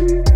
you.